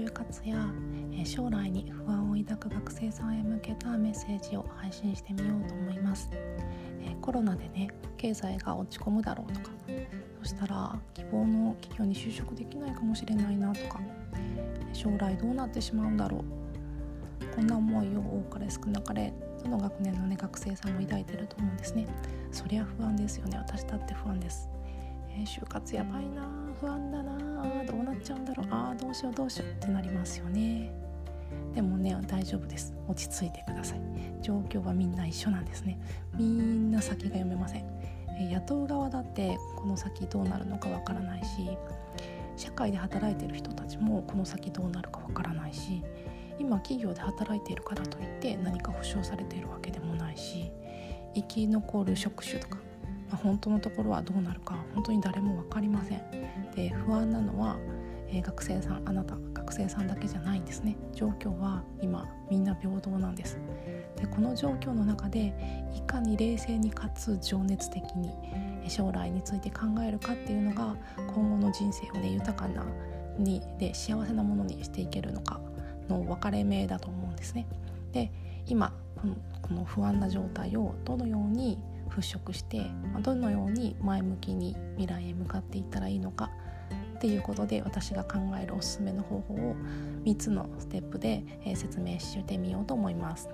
就活や将来に不安を抱く学生さんへ向けたメッセージを配信してみようと思います。コロナでね経済が落ち込むだろうとかそしたら希望の企業に就職できないかもしれないなとか将来どうなってしまうんだろうこんな思いを多かれ少なかれどの学年の、ね、学生さんも抱いてると思うんですね。そりゃ不安ですよね。私だって不安です、えー、就活やばいな。不安だな。あどうなっちゃうんだろう。ああどうしようどうしよう。ってなりますよね。でもね大丈夫です。落ち着いてください。状況はみんな一緒なんですね。みんな先が読めません、えー、雇う側だってこの先どうなるのかわからないし社会で働いてる人たちもこの先どうなるかわからないし今企業で働いているからといって何か保証されているわけでもないし生き残る職種とか、まあ、本当のところはどうなるか本当に誰も分かりません。で不安なのは、えー、学生さんあなた学生さんだけじゃないんですね。状況は今みんな平等なんです。でこの状況の中でいかに冷静にかつ情熱的に将来について考えるかっていうのが今後の人生をね豊かなにで幸せなものにしていけるのかの分かれ目だと思うんですね。で今このこの不安な状態をどのように払拭してどのように前向きに未来へ向かっていったらいいのかっていうことで私が考えるおすすめの方法を3つのステップで、え説明してみようと思います。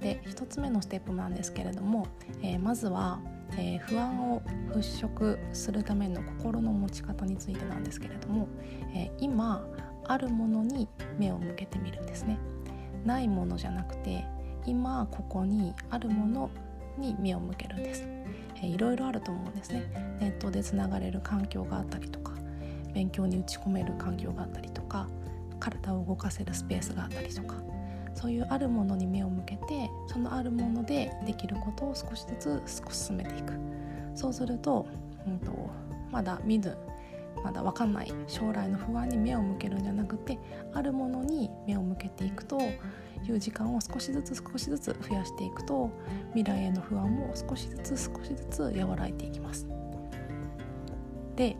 で1つ目のステップなんですけれども、えー、まずはえー、不安を払拭するための心の持ち方についてなんですけれども、えー、今あるものに目を向けてみるんですねないものじゃなくて今ここにあるものに目を向けるんです、えー、いろいろあると思うんですね。ネットでつながれる環境があったりとか勉強に打ち込める環境があったりとか体を動かせるスペースがあったりとかそういうあるものに目を向けてそのあるものでできることを少しずつ少し進めていく。そうすると,、うんと、まだ見ずまだ分かんない将来の不安に目を向けるんじゃなくてあるものに目を向けていくという時間を少しずつ少しずつ増やしていくと未来への不安も少しずつ少しずつ和らいでいきます。で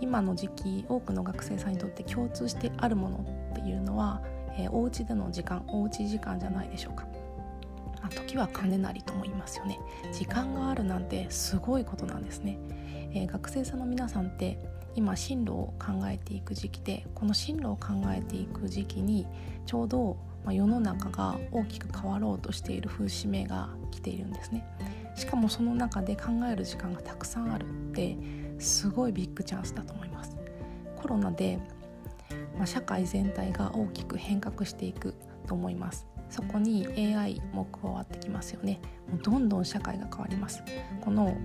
今の時期多くの学生さんにとって共通してあるものっていうのはえー、お家での時間おうち時間じゃないでしょうか、あ、時は金なりとも言いますよね。時間があるなんてすごいことなんですね、えー、学生さんの皆さんって今進路を考えていく時期でこの進路を考えていく時期にちょうど世の中が大きく変わろうとしている風刺目が来ているんですね。しかもその中で考える時間がたくさんあるってすごいビッグチャンスだと思います。コロナでまあ、社会全体が大きく変革していくと思います。そこに AI も加わってきますよね。もうどんどん社会が変わります。この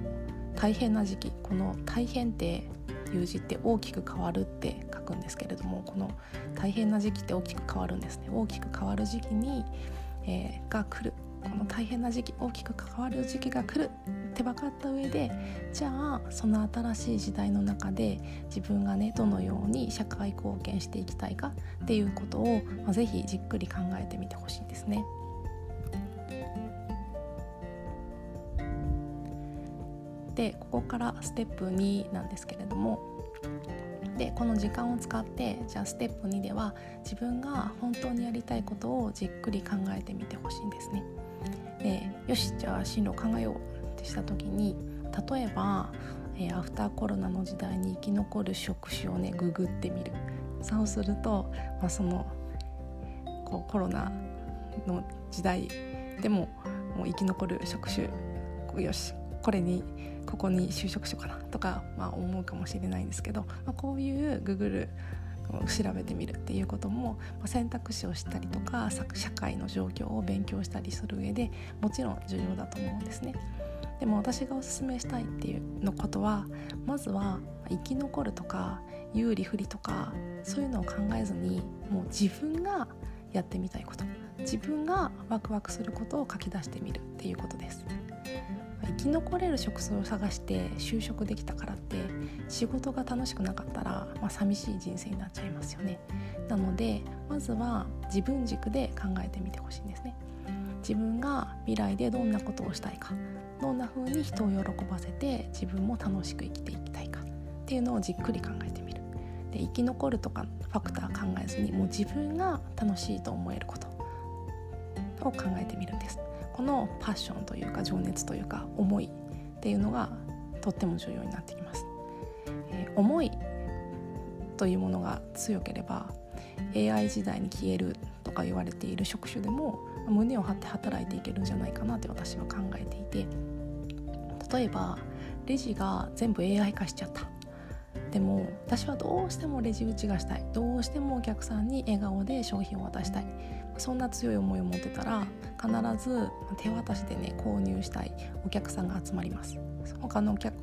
大変な時期この大変っていう字って大きく変わるって書くんですけれどもこの大変な時期って大きく変わるんですね大きく変わる時期に、えー、が来るこの大変な時期大きく関わる時期が来るって分かった上でじゃあその新しい時代の中で自分がねどのように社会貢献していきたいかっていうことを、まあ、ぜひじっくり考えてみてほしいんですね。でここからステップ2なんですけれどもでこの時間を使ってじゃあステップ2では自分が本当にやりたいことをじっくり考えてみてほしいんですね。でよしじゃあ進路考えようってした時に例えば、えー、アフターコロナの時代に生き残る職種をねググってみるそうすると、まあ、そのこうコロナの時代でももう生き残る職種よしこれにここに就職しようかなとか、まあ、思うかもしれないんですけど、まあ、こういうググル調べてみるっていうことも選択肢を知ったりとか社会の状況を勉強したりする上でもちろん重要だと思うんですね。でも私がおすすめしたいっていうのことはまずは生き残るとか有利不利とかそういうのを考えずにもう自分がやってみたいこと自分がワクワクすることを書き出してみるっていうことです。生き残れる職種を探して就職できたからって仕事が楽しくなかったら、まあ、寂しい人生になっちゃいますよね。なのでまずは自分軸で考えてみてほしいんですね。自分が未来でどんなことをしたいかどんな風に人を喜ばせて自分も楽しく生きていきたいかっていうのをじっくり考えてみる。で生き残るとかファクター考えずにもう自分が楽しいと思えることを考えてみるんです。このパッションというか情熱というか思いっていうのがとっても重要になってきます、えー、思いというものが強ければ AI 時代に消えるとか言われている職種でも胸を張って働いていけるんじゃないかなって私は考えていて。例えばレジが全部 AI 化しちゃった。でも私はどうしてもレジ打ちがしたい。どうしてもお客さんに笑顔で商品を渡したい。そんな強い思いを持ってたら必ず手渡しでね購入したいお客さんが集まります。他のお客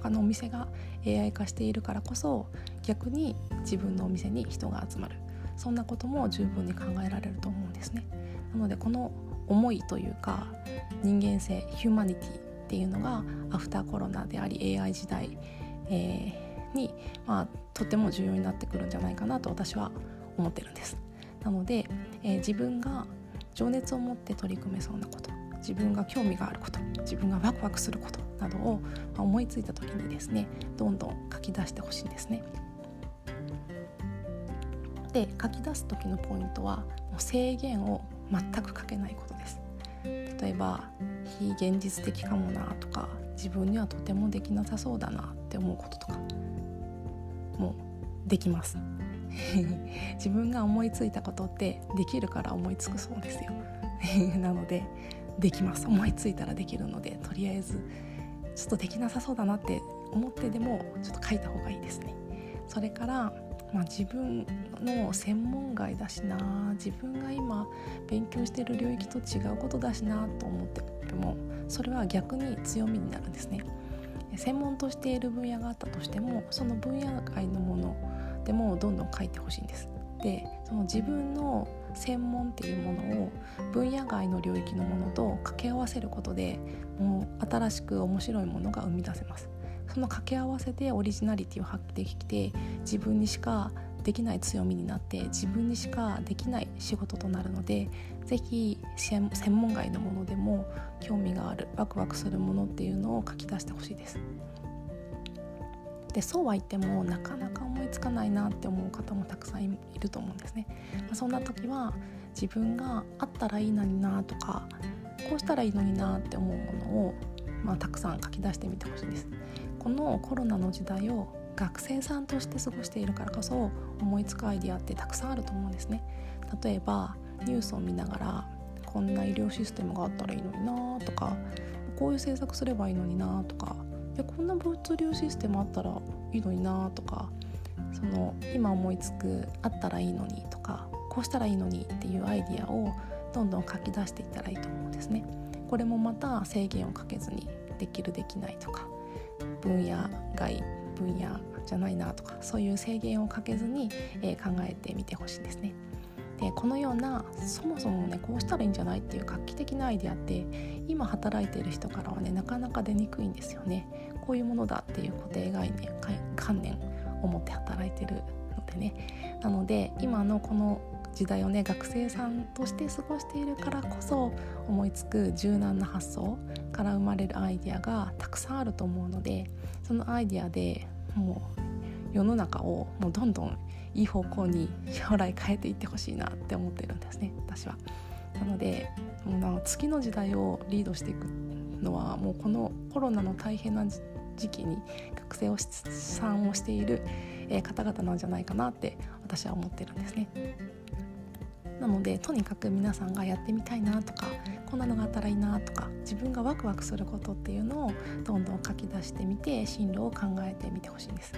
他のお店が AI 化しているからこそ逆に自分のお店に人が集まる。そんなことも十分に考えられると思うんですね。なのでこの思いというか人間性ヒューマニティっていうのがアフターコロナであり AI 時代、えー、に、まあ、とっても重要になってくるんじゃないかなと私は思ってるんです。なので、えー、自分が情熱を持って取り組めそうなこと自分が興味があること自分がワクワクすることなどを思いついた時にですねどんどん書き出してほしいんですね。で書き出す時のポイントは制限を全くかけないことです。例えば非現実的かもなとか自分にはとてもできなさそうだなって思うこととかもうできます 自分が思いついたことってできるから思いつくそうですよ。なのでできます。思いついたらできるのでとりあえずちょっとできなさそうだなって思ってでもちょっと書いた方がいいですね。それからまあ、自分の専門外だしな。自分が今勉強してる領域と違うことだしなと思ってもそれは逆に強みになるんですね。専門としている分野があったとしてもその分野外のものでもどんどん書いてほしいんですでその自分の専門っていうものを分野外の領域のものと掛け合わせることでもう新しく面白いものが生み出せますその掛け合わせでオリジナリティを発揮できて自分にしかできない強みになって自分にしかできない仕事となるので是非専門外のものでも興味があるワクワクするものっていうのを書き出してほしいです。でそうは言ってもなかなか思いつかないなって思う方もたくさんいると思うんですね。まあ、そんな時は自分があったらいいのになとかこうしたらいいのになって思うものを、まあ、たくさん書き出してみてほしいです。このコロナの時代を学生さんとして過ごしているからこそ思いつくアイディアってたくさんあると思うんですね。例えばニュースを見ながらこんな医療システムがあったらいいのになとかこういう政策すればいいのになとかやこんな物流システムあったらいいのになとかその今思いつくあったらいいのにとかこうしたらいいのにっていうアイディアをどんどん書き出していったらいいと思うんですね。これもまた制限をかけずにできるできないとか分野外分野じゃないなとかそういう制限をかけずに、え、考えてみてほしいんですね。でこのようなそもそもねこうしたらいいんじゃないっていう画期的なアイデアって今働いている人からはねなかなか出にくいんですよね。こういうものだっていう固定概念観念を持って働いてるのでねなので今のこの時代をね学生さんとして過ごしているからこそ思いつく柔軟な発想から生まれるアイデアがたくさんあると思うのでそのアイデアでもう世の中をもうどんどんいい方向に将来変えていってほしいなって思ってるんですね私は。なのでもう次の時代をリードしていくのはもうこのコロナの大変な時期に学生をさんをしている方々なんじゃないかなって私は思ってるんですね。なのでとにかく皆さんがやってみたいなとかこんなのがあったらいいなとか自分がワクワクすることっていうのをどんどん書き出してみて進路を考えてみてほしいんです。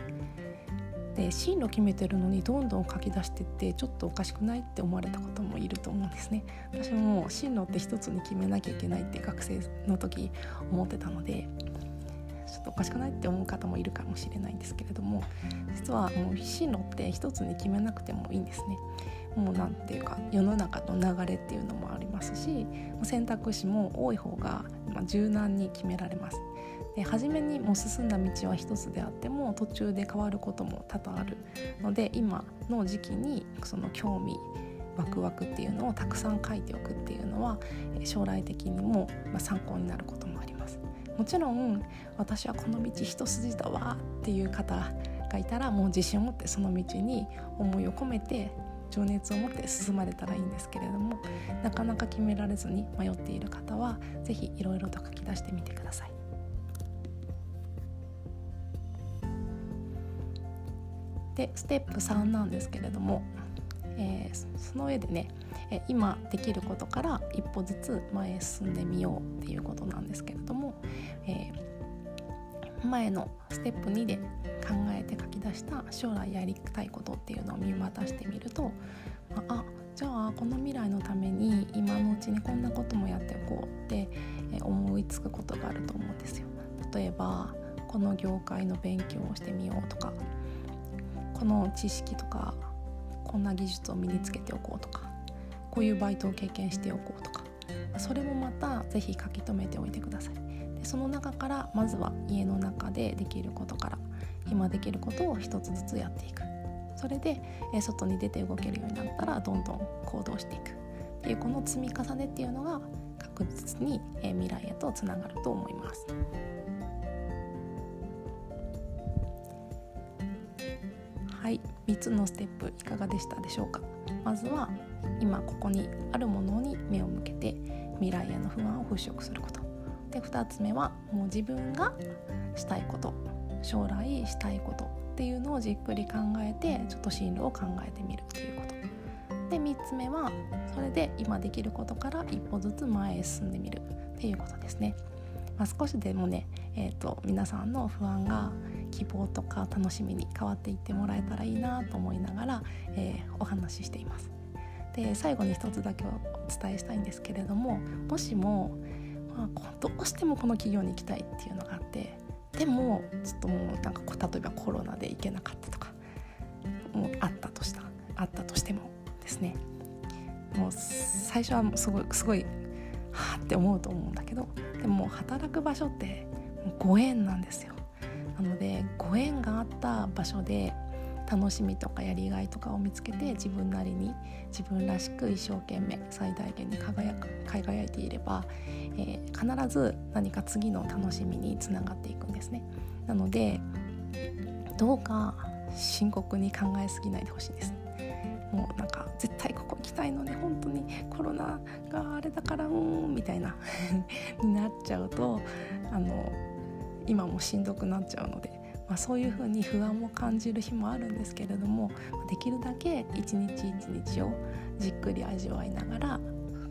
で進路決めてるのにどんどん書き出してってちょっとおかしくないって思われたこともいると思うんですね私も進路って一つに決めなきゃいけないって学生の時思ってたのでちょっとおかしくないって思う方もいるかもしれないんですけれども実はもう進路って一つに決めなくてもいいんですねもう何ていうか世の中の流れっていうのもありますし選択肢も多い方が柔軟に決められます。で初めにもう進んだ道は一つであっても途中で変わることも多々あるので今の時期にその興味ワクワクっていうのをたくさん書いておくっていうのは将来的にも参考になることもあります。もちろん私はこの道一筋だわっていう方がいたらもう自信を持ってその道に思いを込めて情熱を持って進まれたらいいんですけれどもなかなか決められずに迷っている方は是非いろいろと書き出してみてください。でステップ3なんですけれども、えー、その上でね、え今できることから一歩ずつ前へ進んでみようっていうことなんですけれども、えー、前のステップ2で考えて書き出した将来やりたいことっていうのを見渡してみるとあじゃあこの未来のために今のうちにこんなこともやっておこうって思いつくことがあると思うんですよ。例えばこの業界の勉強をしてみようとかこの知識とかこんな技術を身につけておこうとかこういうバイトを経験しておこうとかそれもまた是非書き留めておいてください。でその中からまずは家の中でできることから今できることを一つずつやっていくそれで、え外に出て動けるようになったらどんどん行動していくっていうこの積み重ねっていうのが確実に、え未来へとつながると思います。3つのステップいかがでしたでしょうか？まずは今ここにあるものに目を向けて未来への不安を払拭すること。で2つ目はもう自分がしたいこと将来したいことっていうのをじっくり考えてちょっと進路を考えてみるっていうこと。で3つ目はそれで今できることから一歩ずつ前へ進んでみるっていうことですね、まあ、少しでもね、えーと、皆さんの不安が希望とか楽しみに変わっていってもらえたらいいなと思いながら、えー、お話ししています。で最後に一つだけお伝えしたいんですけれどももしも、まあ、どうしてもこの企業に行きたいっていうのがあってでもちょっともうなんか例えばコロナで行けなかったとかもうあったとしたあったとしてもですね。もう最初はすごいすごいはあって思うと思うんだけどでも働く場所ってご縁なんですよ。なのでご縁があった場所で楽しみとかやりがいとかを見つけて自分なりに自分らしく一生懸命最大限に輝く輝いていれば、えー、必ず何か次の楽しみにつながっていくんですね。なのでどうか深刻に考えすぎないでほしいです。もうなんか絶対ここ行きたいのに本当にコロナがあれだからうんみたいな になっちゃうとあの今もしんどくなっちゃうのでまあ、そういうふうに不安を感じる日もあるんですけれどもできるだけ一日一日をじっくり味わいながら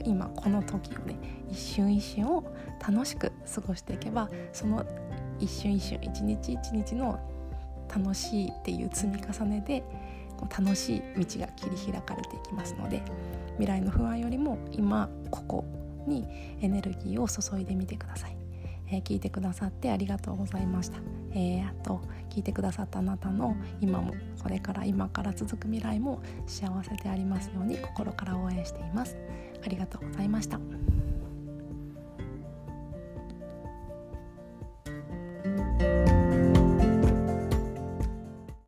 今この時をね一瞬一瞬を楽しく過ごしていけばその一瞬一瞬一日一日の楽しいっていう積み重ねで楽しい道が切り開かれていきますので未来の不安よりも今ここにエネルギーを注いでみてください。えー、聞いてくださってありがとうございました、えー、あと聞いてくださったあなたの今もこれから今から続く未来も幸せでありますように心から応援しています。ありがとうございました。